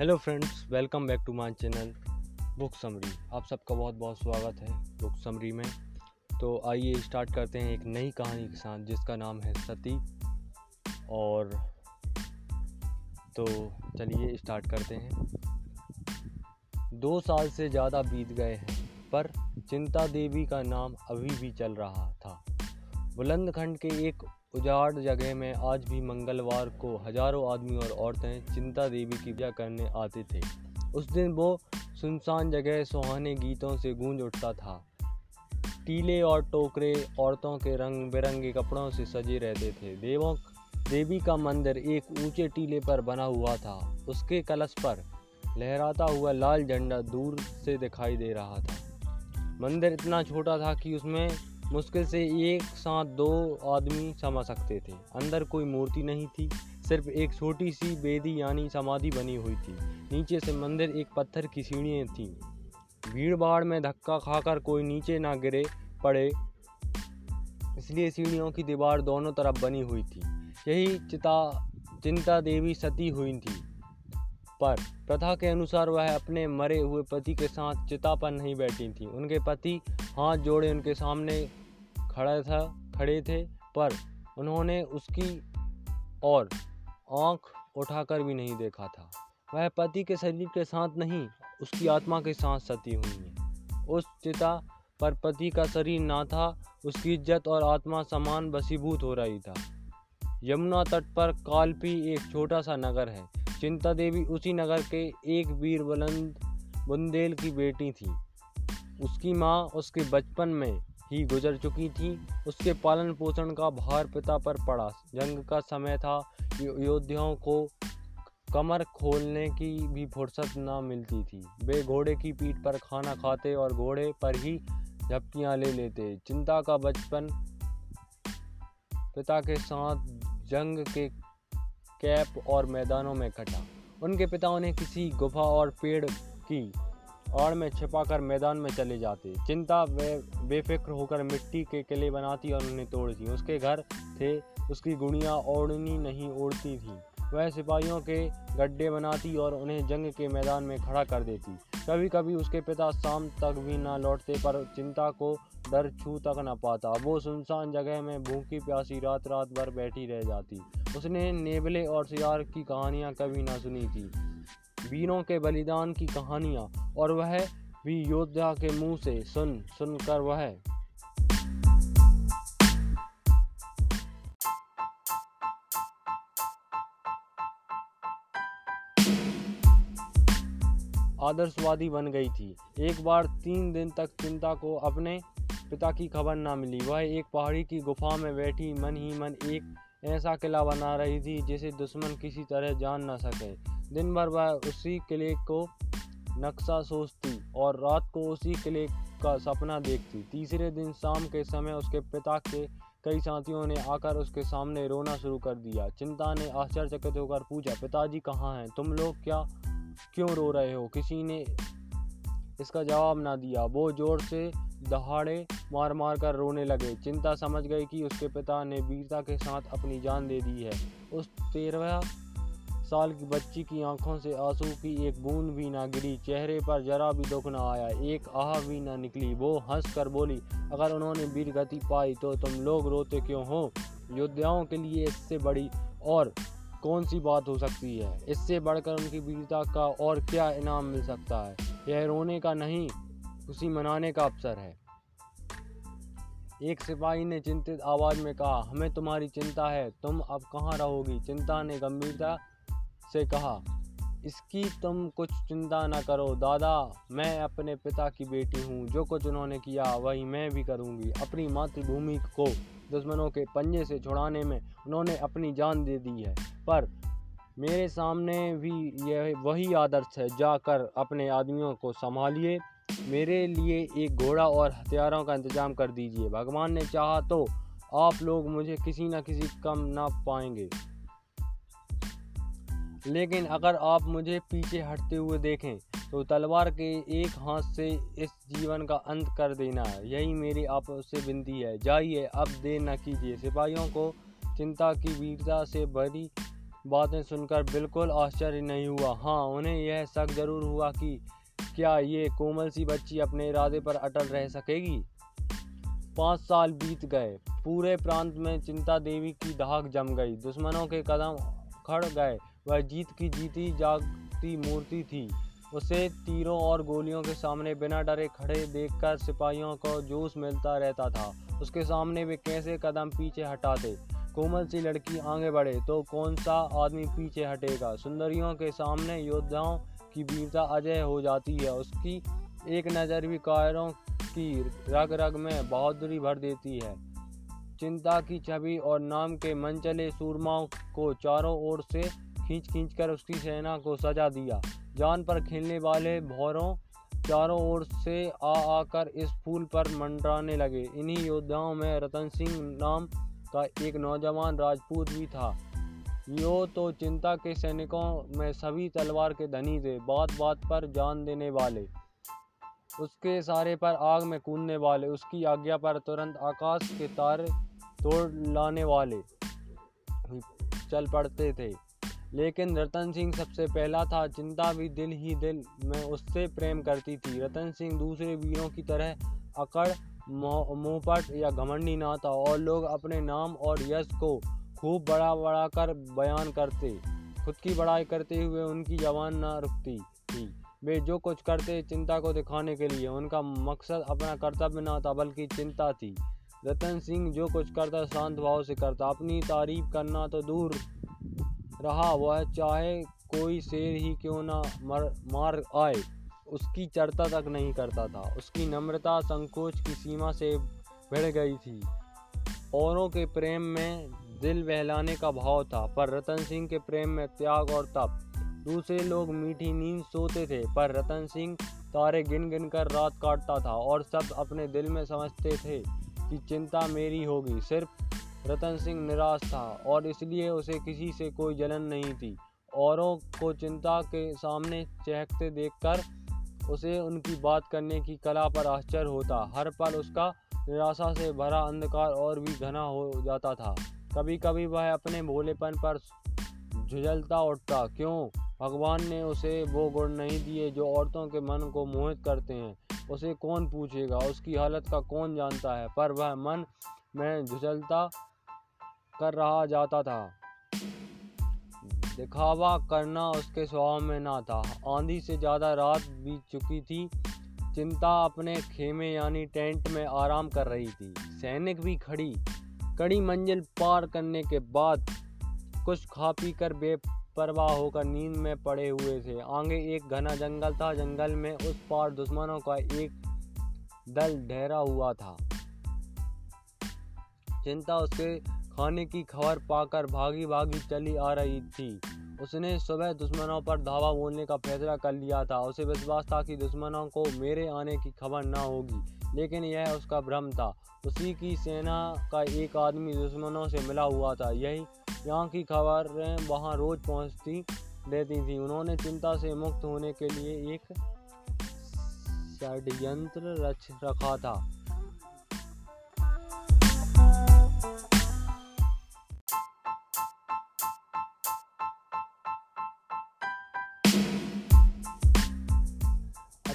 Hello friends welcome back to my channel book summary आप सबका बहुत बहुत स्वागत है बुक समरी में। तो आइए स्टार्ट करते हैं एक नई कहानी के साथ, जिसका नाम है सती। और तो चलिए स्टार्ट करते हैं। दो साल से ज़्यादा बीत गए हैं, पर चिंता देवी का नाम अभी भी चल रहा था। बुलंदखंड के एक उजाड़ जगह में आज भी मंगलवार को हज़ारों आदमी और औरतें चिंता देवी की पूजा करने आते थे। उस दिन वो सुनसान जगह सुहाने गीतों से गूंज उठता था। टीले और टोकरे औरतों के रंग बिरंगे कपड़ों से सजे रहते थे। देवों, देवी का मंदिर एक ऊँचे टीले पर बना हुआ था। उसके कलश पर लहराता हुआ लाल झंडा दूर से दिखाई दे रहा था। मंदिर इतना छोटा था कि उसमें मुश्किल से एक साथ दो आदमी समा सकते थे। अंदर कोई मूर्ति नहीं थी, सिर्फ़ एक छोटी सी बेदी यानी समाधि बनी हुई थी। नीचे से मंदिर एक पत्थर की सीढ़ियाँ थीं। भीड़ भाड़ में धक्का खाकर कोई नीचे ना गिरे पड़े, इसलिए सीढ़ियों की दीवार दोनों तरफ़ बनी हुई थी। यही चिता, चिंता देवी सती हुई थी। पर प्रथा के अनुसार वह अपने मरे हुए पति के साथ चिता पर नहीं बैठी थी। उनके पति हाथ जोड़े उनके सामने खड़ा था, खड़े थे, पर उन्होंने उसकी और आँख उठाकर भी नहीं देखा था। वह पति के शरीर के साथ नहीं, उसकी आत्मा के साथ सती हुई है। उस चिता पर पति का शरीर ना था, उसकी इज़्ज़त और आत्मा समान बसीभूत हो रही था। यमुना तट पर कालपी एक छोटा सा नगर है। चिंता देवी उसी नगर के एक वीर बुलंद बुंदेल की बेटी थी। उसकी माँ उसके बचपन में ही गुजर चुकी थी। उसके पालन पोषण का भार पिता पर पड़ा। जंग का समय था योद्धाओं को कमर खोलने की भी फुर्सत ना मिलती थी। वे घोड़े की पीठ पर खाना खाते और घोड़े पर ही झपकियाँ ले लेते। चिंता का बचपन पिता के साथ जंग के कैप और मैदानों में कटा उनके पिता उन्हें किसी गुफा और पेड़ की आड़ में छिपाकर मैदान में चले जाते। चिंता वे, बेफिक्र होकर मिट्टी के किले बनाती और उन्हें तोड़ती। उसके घर थे, उसकी गुड़ियाँ ओढ़नी नहीं ओढ़ती थी। वह सिपाहियों के गड्ढे बनाती और उन्हें जंग के मैदान में खड़ा कर देती। कभी कभी उसके पिता शाम तक भी ना लौटते, पर चिंता को डर छू तक न पाता। वो सुनसान जगह में भूखी प्यासी रात रात भर बैठी रह जाती। उसने नेबले और सियार की कहानियाँ कभी ना सुनी थी। वीरों के बलिदान की कहानियाँ, और वह भी योद्धा के मुँह से सुन, सुनकर वह आदर्शवादी बन गई थी। एक बार तीन दिन तक चिंता को अपने पिता की खबर ना मिली। वह एक पहाड़ी की गुफा में बैठी, मन ही मन एक ऐसा किला बना रही थी जिसे दुश्मन किसी तरह जान ना सके। दिन भर वह उसी किले को नक्शा सोचती और रात को उसी किले का सपना देखती। तीसरे दिन शाम के समय उसके पिता के कई साथियों ने आकर उसके सामने रोना शुरू कर दिया। चिंता ने आश्चर्यचकित होकर पूछा, पिताजी, कहाँ हैं? तुम लोग क्या, क्यों रो रहे हो? किसी ने इसका जवाब ना दिया। वो ज़ोर से दहाड़े मार मार कर रोने लगे। चिंता समझ गई कि उसके पिता ने वीरता के साथ अपनी जान दे दी है। उस तेरहवा साल की बच्ची की आँखों से आँसू की एक बूंद भी ना गिरी, चेहरे पर जरा भी दुख ना आया, एक आह भी ना निकली। वो हंस कर बोली, अगर उन्होंने वीर गति पाई तो तुम लोग रोते क्यों हो? योद्धाओं के लिए इससे बड़ी और कौन सी बात हो सकती है? इससे बढ़कर उनकी वीरता का और क्या इनाम मिल सकता है? यह रोने का नहीं खुशी मनाने का अवसर है। एक सिपाही ने चिंतित आवाज़ में कहा, हमें तुम्हारी चिंता है, तुम अब कहाँ रहोगी? चिंता ने गंभीरता से कहा, इसकी तुम कुछ चिंता न करो, दादा। मैं अपने पिता की बेटी हूँ। जो कुछ उन्होंने किया, वही मैं भी करूँगी। अपनी मातृभूमि को दुश्मनों के पंजे से छुड़ाने में उन्होंने अपनी जान दे दी है। पर मेरे सामने भी यह वही आदर्श है। जाकर अपने आदमियों को संभालिए। मेरे लिए एक घोड़ा और हथियारों का इंतज़ाम कर दीजिए। भगवान ने चाहा तो आप लोग मुझे किसी न किसी कम ना पाएँगे। लेकिन अगर आप मुझे पीछे हटते हुए देखें तो तलवार के एक हाथ से इस जीवन का अंत कर देना है यही मेरी आपसे विनती है। जाइए, अब देर न कीजिए। सिपाहियों को चिंता की वीरता से भरी बातें सुनकर बिल्कुल आश्चर्य नहीं हुआ। हाँ उन्हें यह शक ज़रूर हुआ कि क्या ये कोमल सी बच्ची अपने इरादे पर अटल रह सकेगी? पाँच साल बीत गए। पूरे प्रांत में चिंता देवी की धाक जम गई। दुश्मनों के कदम खड़ गए। वह जीत की जीती जागती मूर्ति थी। उसे तीरों और गोलियों के सामने बिना डरे खड़े देखकर सिपाहियों को जोश मिलता रहता था। उसके सामने वे कैसे कदम पीछे हटाते? कोमल सी लड़की आगे बढ़े तो कौन सा आदमी पीछे हटेगा? सुंदरियों के सामने योद्धाओं की वीरता अजय हो जाती है। उसकी एक नज़र भी कायरों की रग रग में बहादुरी भर देती है। चिंता की छवि और नाम के मनचले सूरमाओं को चारों ओर से खींच खींच कर उसकी सेना को सजा दिया। जान पर खेलने वाले भौरों चारों ओर से आ आकर इस फूल पर मंडराने लगे। इन्हीं योद्धाओं में रतन सिंह नाम का एक नौजवान राजपूत भी था। यो तो चिंता के सैनिकों में सभी तलवार के धनी थे बात बात पर जान देने वाले। उसके सारे पर आग में कूदने वाले, उसकी आज्ञा पर तुरंत आकाश के तारे तोड़ लाने वाले चल पड़ते थे। लेकिन रतन सिंह सबसे पहला था चिंता भी दिल ही दिल, में उससे प्रेम करती थी। रतन सिंह दूसरे वीरों की तरह अकड़ मुंहपट या घमंडी ना था और लोग अपने नाम और यश को खूब बड़ा बड़ा कर बयान करते। खुद की बड़ाई करते हुए उनकी जवान ना रुकती थी। वे जो कुछ करते, चिंता को दिखाने के लिए। उनका मकसद अपना कर्तव्य ना था, बल्कि चिंता थी। रतन सिंह जो कुछ करता, शांत भाव से करता। अपनी तारीफ़ करना तो दूर रहा वह चाहे कोई शेर ही क्यों ना मर, मार आए। उसकी चर्चा तक नहीं करता था। उसकी नम्रता, संकोच की सीमा से बढ़ गई थी। औरों के प्रेम में दिल बहलाने का भाव था, पर रतन सिंह के प्रेम में त्याग और तप। दूसरे लोग मीठी नींद सोते थे, पर रतन सिंह तारे गिन गिन कर रात काटता था और सब अपने दिल में समझते थे कि चिंता मेरी होगी। सिर्फ़ रतन सिंह निराश था और इसलिए उसे किसी से कोई जलन नहीं थी। औरों को चिंता के सामने चहकते देखकर उसे उनकी बात करने की कला पर आश्चर्य होता। हर पल उसका निराशा से भरा अंधकार और भी घना हो जाता था। कभी कभी वह अपने भोलेपन पर झुझलता उठता। क्यों? भगवान ने उसे वो गुण नहीं दिए जो औरतों के मन को मोहित करते हैं। उसे कौन पूछेगा? उसकी हालत का कौन जानता है? पर वह मन में झुझलता कर रहा जाता था। दिखावा करना उसके स्वभाव में ना था। आंधी से ज़्यादा रात बीत चुकी थी। चिंता अपने खेमे यानी टेंट में आराम कर रही थी। सैनिक भी खड़ी। कड़ी मंजिल पार करने के बाद कुछ खा पी कर बेपरवाह होकर नींद में पड़े हुए थे। आगे एक घना जंगल था। जंगल में उस पार दुश्मनों का एक दल ठहरा हुआ था। चिंता उसके खाने की खबर पाकर भागी भागी चली आ रही थी। उसने सुबह दुश्मनों पर धावा बोलने का फैसला कर लिया था। उसे विश्वास था कि दुश्मनों को मेरे आने की खबर ना होगी, लेकिन यह उसका भ्रम था। उसी की सेना का एक आदमी दुश्मनों से मिला हुआ था। यही यहाँ की खबरें वहाँ रोज पहुँचती रहती थी। उन्होंने चिंता से मुक्त होने के लिए एक षड्यंत्र रच रखा था।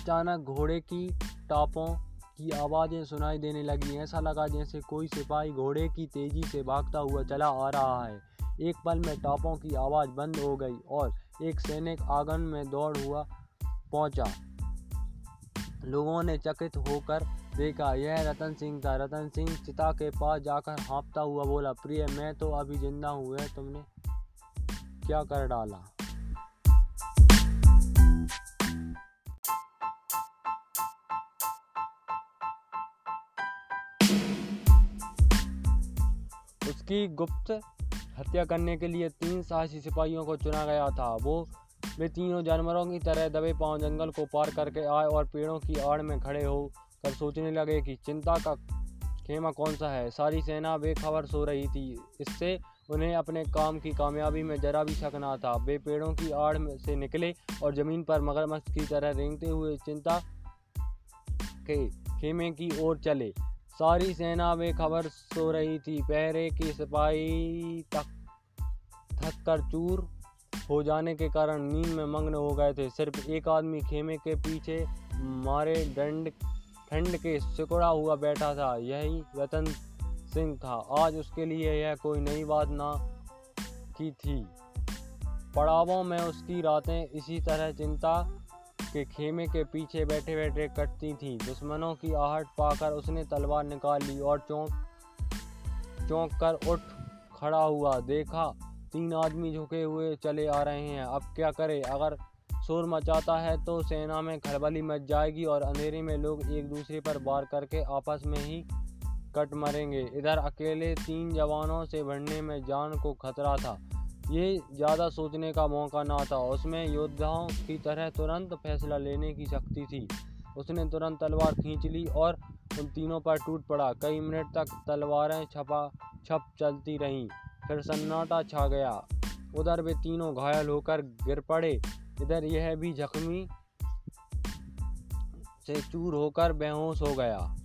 अचानक घोड़े की टापों की आवाज़ें सुनाई देने लगी। ऐसा लगा जैसे कोई सिपाही घोड़े की तेज़ी से भागता हुआ चला आ रहा है। एक पल में टापों की आवाज़ बंद हो गई और एक सैनिक आँगन में दौड़ हुआ पहुँचा। लोगों ने चकित होकर देखा, यह रतन सिंह था। रतन सिंह चिता के पास जाकर हाँपता हुआ बोला, प्रिय, मैं तो अभी ज़िंदा हूँ। तुमने क्या कर डाला? उसकी गुप्त हत्या करने के लिए तीन साहसी सिपाहियों को चुना गया था। वो वे तीनों जानवरों की तरह दबे पाँव जंगल को पार करके आए और पेड़ों की आड़ में खड़े हो कर सोचने लगे कि चिंता का खेमा कौन सा है? सारी सेना बेखबर सो रही थी। इससे उन्हें अपने काम की कामयाबी में जरा भी शक ना था। वे पेड़ों की आड़ से निकले और ज़मीन पर मगरमच्छ की तरह रेंगते हुए चिंता के खेमे की ओर चले। सारी सेना में खबर सो रही थी। पहरे की सिपाही तक थक कर चूर हो जाने के कारण नींद में मग्न हो गए थे। सिर्फ़ एक आदमी खेमे के पीछे मारे डंड, ठंड के सिकुड़ा हुआ बैठा था। यही रतन सिंह था। आज उसके लिए यह कोई नई बात ना की थी। पड़ावों में उसकी रातें इसी तरह चिंता के खेमे के पीछे बैठे बैठे कटती थी। दुश्मनों की आहट पाकर उसने तलवार निकाल ली और चौंक चौंक कर उठ खड़ा हुआ। देखा, तीन आदमी झुके हुए चले आ रहे हैं। अब क्या करे? अगर शोर मचाता है तो सेना में खलबली मच जाएगी और अंधेरे में लोग एक दूसरे पर वार करके आपस में ही कट मरेंगे। इधर अकेले तीन जवानों से बढ़ने में जान को खतरा था। ये ज़्यादा सोचने का मौका ना था। उसमें योद्धाओं की तरह तुरंत फैसला लेने की शक्ति थी। उसने तुरंत तलवार खींच ली और उन तीनों पर टूट पड़ा। कई मिनट तक तलवारें छपा, छप चलती रहीं। फिर सन्नाटा छा गया। उधर वे तीनों घायल होकर गिर पड़े। इधर यह भी जख्मी से चूर होकर बेहोश हो गया।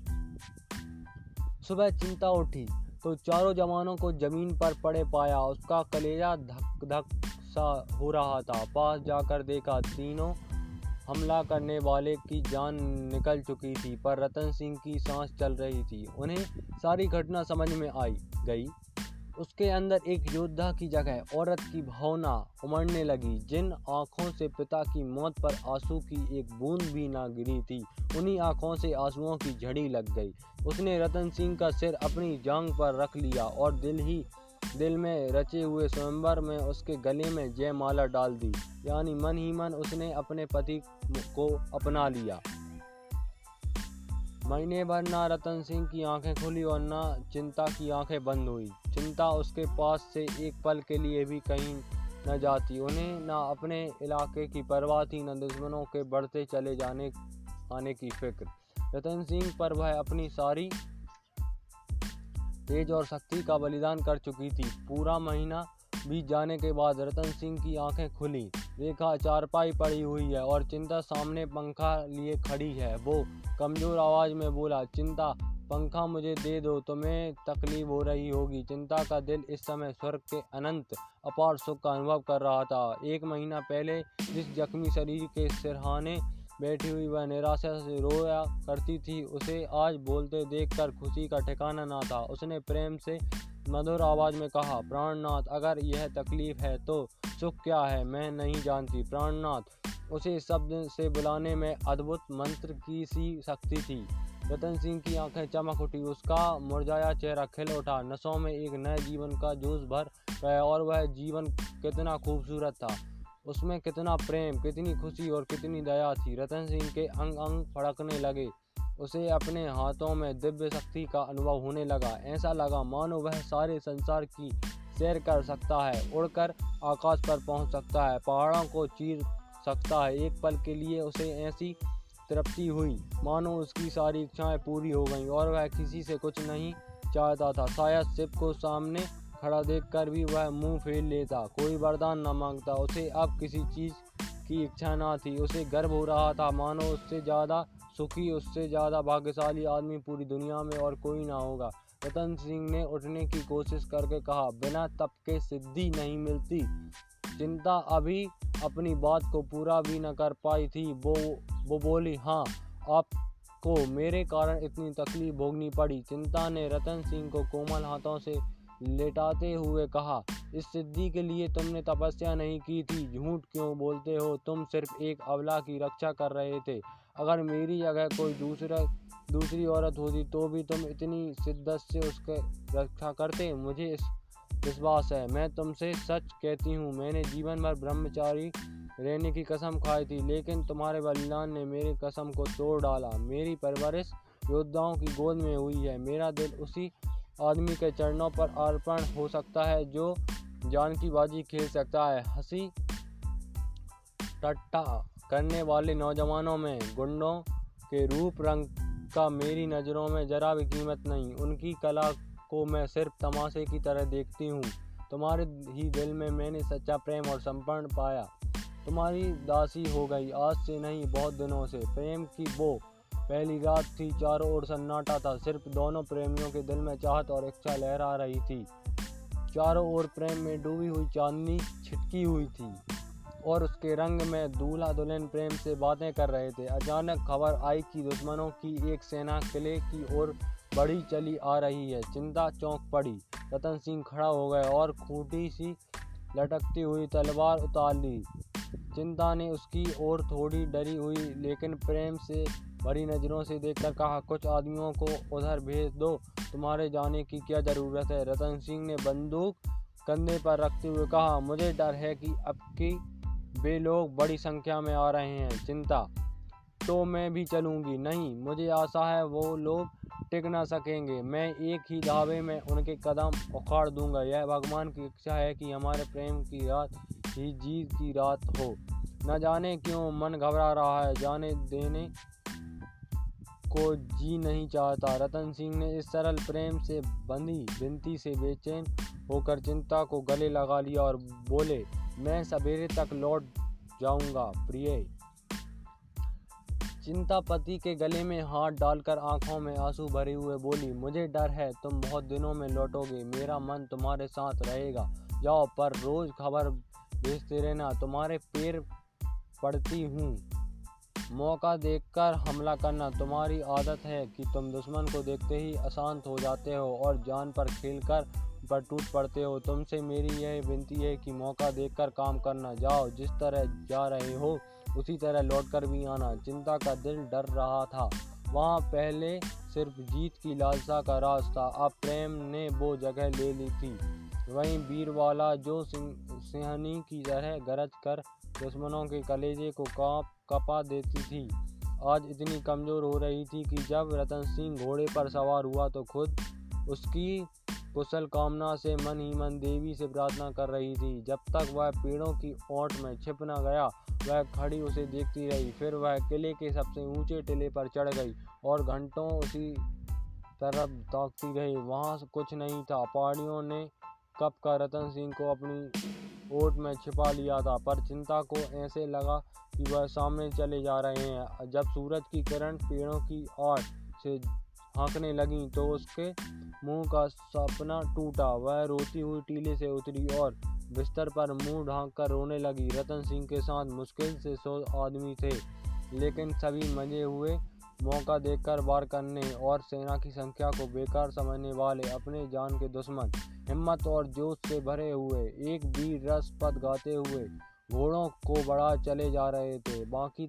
सुबह चिंता उठी। तो चारों जवानों को ज़मीन पर पड़े पाया। उसका कलेजा धक धक सा हो रहा था। पास जाकर देखा, तीनों हमला करने वाले की जान निकल चुकी थी, पर रतन सिंह की सांस चल रही थी। उन्हें सारी घटना समझ में आई गई। उसके अंदर एक योद्धा की जगह, औरत की भावना उमड़ने लगी। जिन आँखों से पिता की मौत पर आँसू की एक बूंद भी ना गिरी थी, उन्हीं आँखों से आंसुओं की झड़ी लग गई। उसने रतन सिंह का सिर अपनी जांग पर रख लिया और दिल ही दिल में रचे हुए स्वयंवर में उसके गले में जयमाला डाल दी। यानी मन ही मन उसने अपने पति को अपना लिया। महीने भर ना रतन सिंह की आँखें खुली और ना चिंता की आँखें बंद हुई। चिंता उसके पास से एक पल के लिए भी कहीं न जाती। उन्हें न अपने इलाके की परवाह थी, न दुश्मनों के बढ़ते चले जाने, आने की फ़िक्र। रतन सिंह पर वह अपनी सारी तेज और शक्ति का बलिदान कर चुकी थी। पूरा महीना बीत जाने के बाद रतन सिंह की आँखें खुली। देखा, चारपाई पड़ी हुई है और चिंता सामने पंखा लिए खड़ी है। वो कमज़ोर आवाज़ में बोला, चिंता, पंखा मुझे दे दो, तुम्हें तकलीफ़ हो रही होगी। चिंता का दिल इस समय स्वर्ग के अनंत अपार सुख का अनुभव कर रहा था। एक महीना पहले जिस जख्मी शरीर के सिरहाने बैठी हुई वह निराशा से रोया करती थी, उसे आज बोलते देखकर खुशी का ठिकाना ना था। उसने प्रेम से मधुर आवाज़ में कहा, प्राणनाथ, अगर यह तकलीफ़ है तो सुख क्या है? मैं नहीं जानती। प्राणनाथ, उसे शब्द से बुलाने में अद्भुत मंत्र की सी शक्ति थी। रतन सिंह की आँखें चमक उठी। उसका मुरझाया चेहरा खिल उठा। नसों में एक नए जीवन का जोश भर गया और वह जीवन कितना खूबसूरत था। उसमें कितना प्रेम, कितनी खुशी और कितनी दया थी। रतन सिंह के अंग अंग फड़कने लगे। उसे अपने हाथों में दिव्य शक्ति का अनुभव होने लगा। ऐसा लगा, मानो वह सारे संसार की सैर कर सकता है, उड़कर आकाश पर पहुँच सकता है, पहाड़ों को चीर सकता है। एक पल के लिए उसे ऐसी तृप्ति हुई। मानो उसकी सारी इच्छाएँ पूरी हो गईं और वह किसी से कुछ नहीं चाहता था। शायद शिव को सामने खड़ा देखकर भी वह मुँह फेर लेता। कोई वरदान न माँगता। उसे अब किसी चीज़ की इच्छा ना थी। उसे गर्व हो रहा था। मानो उससे ज़्यादा सुखी, उससे ज़्यादा भाग्यशाली आदमी पूरी दुनिया में और कोई ना होगा। रतन सिंह ने उठने की कोशिश करके कहा, बिना तप के सिद्धि नहीं मिलती। चिंता अभी अपनी बात को पूरा भी न कर पाई थी। वो वो बोली हाँ आपको मेरे कारण इतनी तकलीफ़ भोगनी पड़ी। चिंता ने रतन सिंह को कोमल हाथों से लेटाते हुए कहा, इस सिद्धि के लिए तुमने तपस्या नहीं की थी। झूठ क्यों बोलते हो? तुम सिर्फ़ एक अवला की रक्षा कर रहे थे। अगर मेरी जगह कोई दूसरा दूसरी औरत होती तो भी तुम इतनी शिद्दत से उसके रक्षा करते। मुझे इस विश्वास है, मैं तुमसे सच कहती हूँ, मैंने जीवन भर ब्रह्मचारी रहने की कसम खाई थी, लेकिन तुम्हारे बलिदान ने मेरी कसम को तोड़ डाला। मेरी परवरिश योद्धाओं की गोद में हुई है। मेरा दिल उसी आदमी के चरणों पर अर्पण हो सकता है, जो जान की बाजी खेल सकता है। हँसी टट्टा करने वाले नौजवानों में गुंडों के रूप, रंग का मेरी नज़रों में ज़रा भी कीमत नहीं। उनकी कला को मैं सिर्फ़ तमाशे की तरह देखती हूँ। तुम्हारे ही दिल में मैंने सच्चा प्रेम और समर्पण पाया। तुम्हारी दासी हो गई आज से नहीं, बहुत दिनों से। प्रेम की वो पहली रात थी, चारों ओर सन्नाटा था। सिर्फ़ दोनों प्रेमियों के दिल में चाहत और इच्छा लहरा रही थी। चारों ओर प्रेम में डूबी हुई चांदनी, छिटकी हुई थी। और उसके रंग में दूल्हा दुल्हन प्रेम से बातें कर रहे थे। अचानक खबर आई कि दुश्मनों की एक सेना किले की ओर बड़ी चली आ रही है। चिंता चौंक पड़ी। रतन सिंह खड़ा हो गए और खूंटी सी लटकती हुई तलवार उतार ली। चिंता ने उसकी ओर थोड़ी डरी हुई, लेकिन प्रेम से बड़ी नज़रों से देखकर कहा, कुछ आदमियों को उधर भेज दो। तुम्हारे जाने की क्या ज़रूरत है? रतन सिंह ने बंदूक कंधे पर रखते हुए कहा, मुझे डर है कि अब की वे लोग बड़ी संख्या में आ रहे हैं, चिंता। तो मैं भी चलूँगी। नहीं, मुझे आशा है वो लोग टिक ना सकेंगे। मैं एक ही धावे में उनके कदम उखाड़ दूँगा। यह भगवान की इच्छा है कि हमारे प्रेम की रात ही जीत की रात हो। न जाने क्यों मन घबरा रहा है। जाने देने को जी नहीं चाहता। रतन सिंह ने इस सरल प्रेम से बंधी विनती से बेचैन होकर चिंता को गले लगा लिया और बोले मैं सवेरे तक लौट जाऊँगा, प्रिय। चिंता पति के गले में हाथ डालकर आँखों में आँसू भरे हुए बोली, मुझे डर है, तुम बहुत दिनों में लौटोगे, मेरा मन तुम्हारे साथ रहेगा। जाओ, पर रोज खबर भेजते रहना, तुम्हारे पैर पड़ती हूँ। मौका देखकर हमला करना, तुम्हारी आदत है कि तुम दुश्मन को देखते ही अशांत हो जाते हो और जान पर खेलकर पर टूट पड़ते हो, तुमसे मेरी यह विनती है कि मौका देखकर काम करना जाओ, जिस तरह जा रहे हो, उसी तरह लौटकर भी आना। चिंता का दिल डर रहा था। वहाँ पहले सिर्फ़ जीत की लालसा का राज था। अब प्रेम ने वो जगह ले ली थी। वहीं बीरवाला जो सिंहनी की तरह गरज कर दुश्मनों के कलेजे को काँप, कपा देती थी। आज इतनी कमज़ोर हो रही थी कि जब रतन सिंह घोड़े पर सवार हुआ तो खुद उसकी कुशल कामना से मन ही मन देवी से प्रार्थना कर रही थी। जब तक वह पेड़ों की ओट में छिप न गया, वह खड़ी उसे देखती रही। फिर वह किले के सबसे ऊँचे टिले पर चढ़ गई और घंटों उसी तरफ़ ताकती रही। वहाँ कुछ नहीं था। पहाड़ियों ने कब का रतन सिंह को अपनी ओट में छिपा लिया था, पर चिंता को ऐसे लगा कि वह सामने चले जा रहे हैं। जब सूरज की किरण पेड़ों की ओर से हाँकने लगी तो उसके मुँह का सपना टूटा। वह रोती हुई टीले से उतरी और बिस्तर पर मुँह ढांक कर रोने लगी। रतन सिंह के साथ मुश्किल से सौ आदमी थे, लेकिन सभी मज़े हुए मौका देखकर वार करने और सेना की संख्या को बेकार समझने वाले अपने जान के दुश्मन, हिम्मत और जोश से भरे हुए, एक वीर रस पद गाते हुए घोड़ों को बढ़ा चले जा रहे थे। बाकी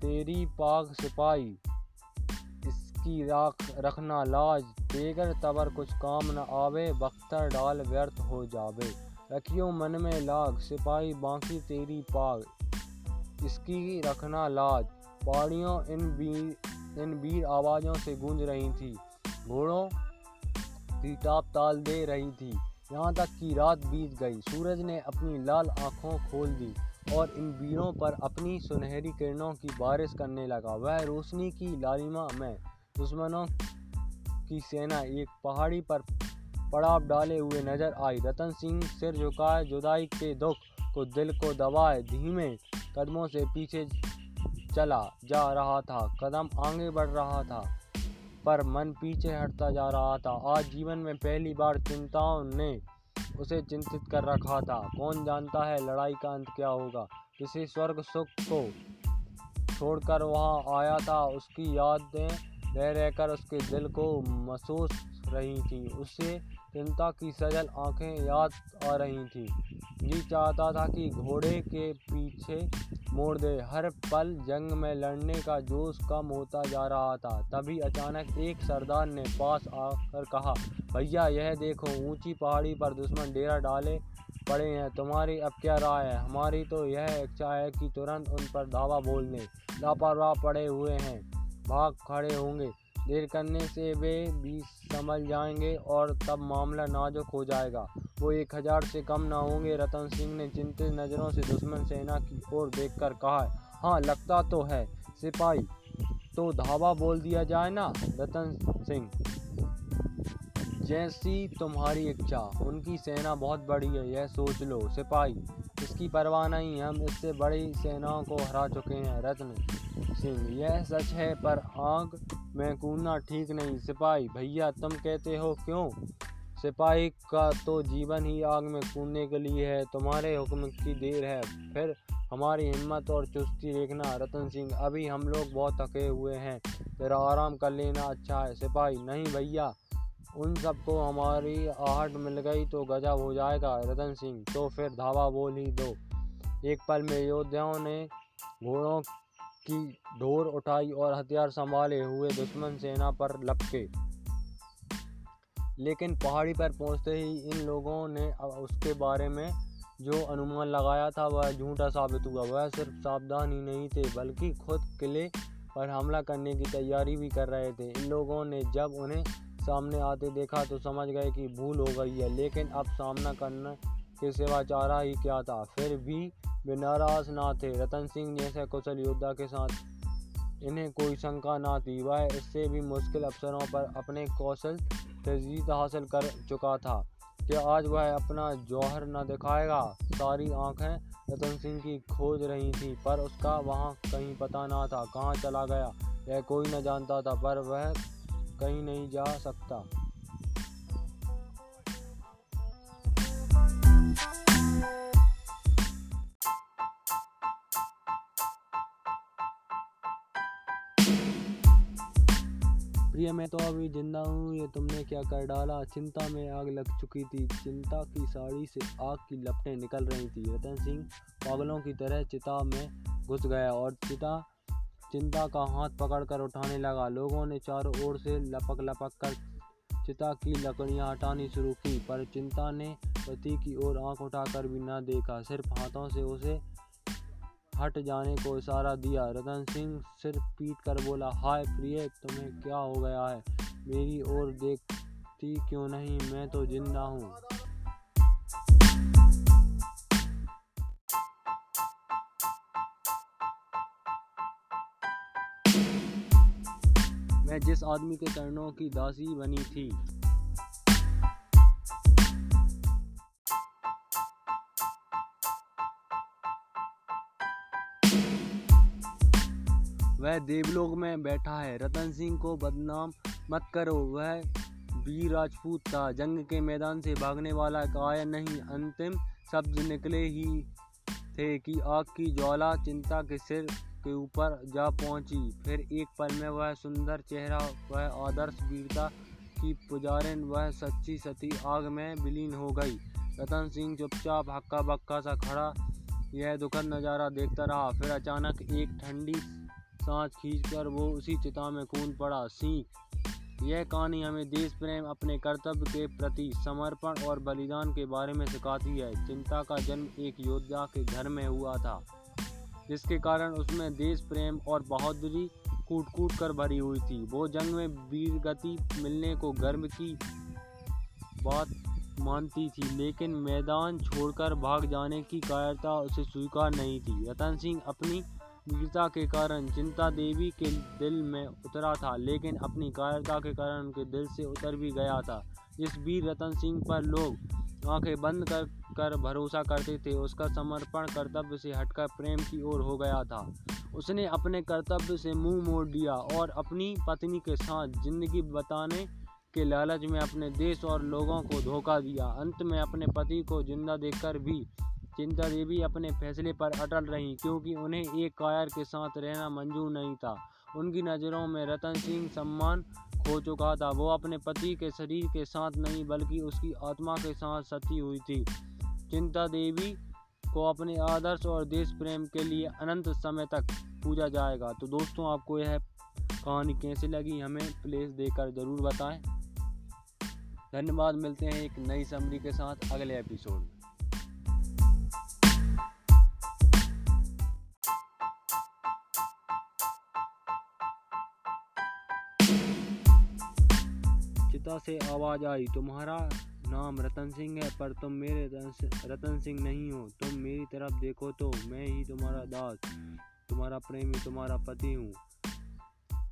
तेरी पाक सिपाही इसकी राख रखना लाज बेगर तबर कुछ काम न आवे, बख्तर डाल व्यर्थ हो जावे। रखियो मन में लाग, सिपाही बाकी तेरी पाग। इसकी रखना लाज, पहाड़ियों इन वीर इन वीर आवाज़ों से गूंज रही थी। घोड़ों की टाप ताल दे रही थी। यहाँ तक कि रात बीत गई, सूरज ने अपनी लाल आँखों खोल दी और इन वीरों पर अपनी सुनहरी किरणों की बारिश करने लगा। वह रोशनी की लालिमा में दुश्मनों की सेना एक पहाड़ी पर पड़ाव डाले हुए नज़र आई। रतन सिंह सिर झुकाए जुदाई के दुख को दिल को दबाए, धीमे कदमों से पीछे चला जा रहा था। कदम आगे बढ़ रहा था, पर मन पीछे हटता जा रहा था। आज जीवन में पहली बार चिंताओं ने उसे चिंतित कर रखा था। कौन जानता है लड़ाई का अंत क्या होगा? किसी स्वर्ग सुख को छोड़कर वहाँ आया था, उसकी यादें रह रहकर उसके दिल को महसूस रही थी। उसे चिंता की सजल आँखें याद आ रही थी। जी चाहता था कि घोड़े के पीछे मोड़ दे। हर पल जंग में लड़ने का जोश कम होता जा रहा था। तभी अचानक एक सरदार ने पास आकर कहा, भैया, यह देखो, ऊँची पहाड़ी पर दुश्मन डेरा डाले पड़े हैं। तुम्हारी अब क्या राय है? हमारी तो यह इच्छा है कि तुरंत उन पर धावा बोल लापरवाह पड़े हुए हैं। भाग खड़े होंगे। देर करने से वे भी समझ जाएँगे और तब मामला नाजुक हो जाएगा। वो एक हज़ार से कम ना होंगे। रतन सिंह ने चिंतित नज़रों से दुश्मन सेना की ओर देखकर कहा हाँ लगता तो है। सिपाही तो धावा बोल दिया जाए ना, रतन सिंह। जैसी तुम्हारी इच्छा। उनकी सेना बहुत बड़ी है, यह सोच लो, सिपाही। इसकी परवाह नहीं, हम इससे बड़ी सेनाओं को हरा चुके हैं, रत्न सिंह। यह सच है, पर आग में कूदना ठीक नहीं। सिपाही, भैया, तुम कहते हो क्यों? सिपाही का तो जीवन ही आग में कूदने के लिए है। तुम्हारे हुक्म की देर है। फिर हमारी हिम्मत और चुस्ती देखना, रतन सिंह, अभी हम लोग बहुत थके हुए हैं। तेरा आराम कर लेना अच्छा है। सिपाही, नहीं भैया उन सबको हमारी आहट मिल गई तो गजब हो जाएगा, रतन सिंह। तो फिर धावा बोल ही दो। एक पल में योद्धाओं ने घोड़ों की ढोर उठाई और हथियार संभाले हुए दुश्मन सेना पर लपके। लेकिन पहाड़ी पर पहुँचते ही इन लोगों ने उसके बारे में जो अनुमान लगाया था, वह झूठा साबित हुआ। वह सिर्फ़ सावधान ही नहीं थे, बल्कि खुद किले पर हमला करने की तैयारी भी कर रहे थे। इन लोगों ने जब उन्हें सामने आते देखा तो समझ गए कि भूल हो गई है, लेकिन अब सामना करने के सिवा चारा ही क्या था। फिर भी वे नाराज़ ना थे। रतन सिंह जैसे कुशल योद्धा के साथ इन्हें कोई शंका ना थी। वह इससे भी मुश्किल अवसरों पर अपने कौशल से जीत हासिल कर चुका था। कि आज वह अपना जौहर न दिखाएगा? सारी आँखें रतन सिंह की खोज रही थी, पर उसका वहाँ कहीं पता ना था। कहाँ चला गया? यह कोई न जानता था, पर वह कहीं नहीं जा सकता। प्रिय, मैं तो अभी ज़िंदा हूँ। ये तुमने क्या कर डाला? चिंता में आग लग चुकी थी। चिंता की साड़ी से आग की लपटें निकल रही थी। रतन सिंह पागलों की तरह चिता में घुस गया और चिता चिंता का हाथ पकड़कर उठाने लगा। लोगों ने चारों ओर से लपक लपक कर चिता की लकड़ियाँ हटानी शुरू की, पर चिंता ने पति की ओर आँख उठाकर भी न देखा। सिर्फ़ हाथों से उसे हट जाने को इशारा दिया। रतन सिंह सिर पीट कर बोला, हाय प्रिय, तुम्हें क्या हो गया है? मेरी ओर देखती क्यों नहीं? मैं तो ज़िंदा हूँ। मैं जिस आदमी के चरणों की दासी बनी थी। वह देवलोक में बैठा है। रतन सिंह को बदनाम मत करो। वह वीर राजपूत था। जंग के मैदान से भागने वाला काया नहीं, अंतिम शब्द निकले ही थे कि आग की ज्वाला चिंता के सिर के ऊपर जा पहुँची। फिर एक पल में वह सुंदर चेहरा, वह आदर्श वीरता की पुजारिन, वह सच्ची सती आग में विलीन हो गई। रतन सिंह चुपचाप हक्का बक्का सा खड़ा, यह दुखद नज़ारा देखता रहा। फिर अचानक एक ठंडी सांस खींचकर वो उसी चिता में कूद पड़ा। सीख यह कहानी हमें देश प्रेम अपने कर्तव्य के प्रति समर्पण और बलिदान के बारे में सिखाती है। चिंता का जन्म एक योद्धा के घर में हुआ था। जिसके कारण उसमें देश प्रेम और बहादुरी कूट कूट कर भरी हुई थी। वो जंग में वीर गति मिलने को गर्व की बात मानती थी, लेकिन मैदान छोड़कर भाग जाने की कायरता उसे स्वीकार नहीं थी। रतन सिंह अपनी वीरता के कारण चिंता देवी के दिल में उतरा था, लेकिन अपनी कायरता के कारण उनके दिल से उतर भी गया था। जिस वीर रतन सिंह पर लोग आँखें बंद कर कर भरोसा करते थे। उसका समर्पण कर्तव्य से हटकर प्रेम की ओर हो गया था। उसने अपने कर्तव्य से मुँह मोड़ दिया और अपनी पत्नी के साथ ज़िंदगी बताने के लालच में अपने देश और लोगों को धोखा दिया। अंत में अपने पति को ज़िंदा देखकर भी चिंता देवी अपने फैसले पर अटल रहीं, क्योंकि उन्हें एक कायर के साथ रहना मंजूर नहीं था। उनकी नज़रों में रतन सिंह सम्मान खो चुका था। वो अपने पति के शरीर के साथ नहीं, बल्कि उसकी आत्मा के साथ सती हुई थी। चिंता देवी को अपने आदर्श और देश प्रेम के लिए अनंत समय तक पूजा जाएगा। तो दोस्तों, आपको यह कहानी कैसे लगी, हमें प्लेस देकर ज़रूर बताएँ। धन्यवाद, मिलते हैं एक नई समरी के साथ अगले एपिसोड चिता से आवाज़ आई, तुम्हारा नाम रतन सिंह है, पर तुम मेरे रतन सिंह नहीं हो। तुम मेरी तरफ़ देखो तो मैं ही तुम्हारा दास, तुम्हारा प्रेमी, तुम्हारा पति हूँ।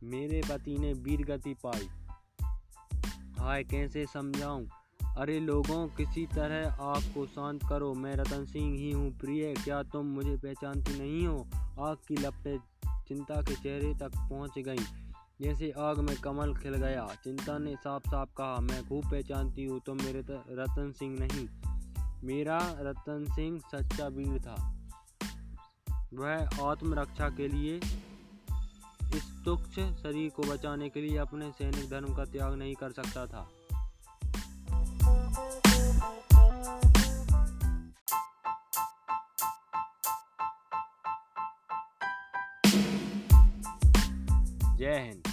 मेरे पति ने वीर गति पाई। हाय, कैसे समझाऊं? अरे लोगों, किसी तरह आग को शांत करो। मैं रतन सिंह ही हूँ। प्रिय, क्या तुम मुझे पहचानती नहीं हो? आग की लपटें चिंता के चेहरे तक पहुँच गईं। जैसे आग में कमल खिल गया। चिंता ने साफ़ साफ़ कहा, मैं खूब पहचानती हूँ, तुम तो मेरे रतन सिंह नहीं। मेरा रतन सिंह सच्चा वीर था। वह आत्मरक्षा के लिए, इस तुक्ष शरीर को बचाने के लिए अपने सैनिक धर्म का त्याग नहीं कर सकता था। जय हिंद।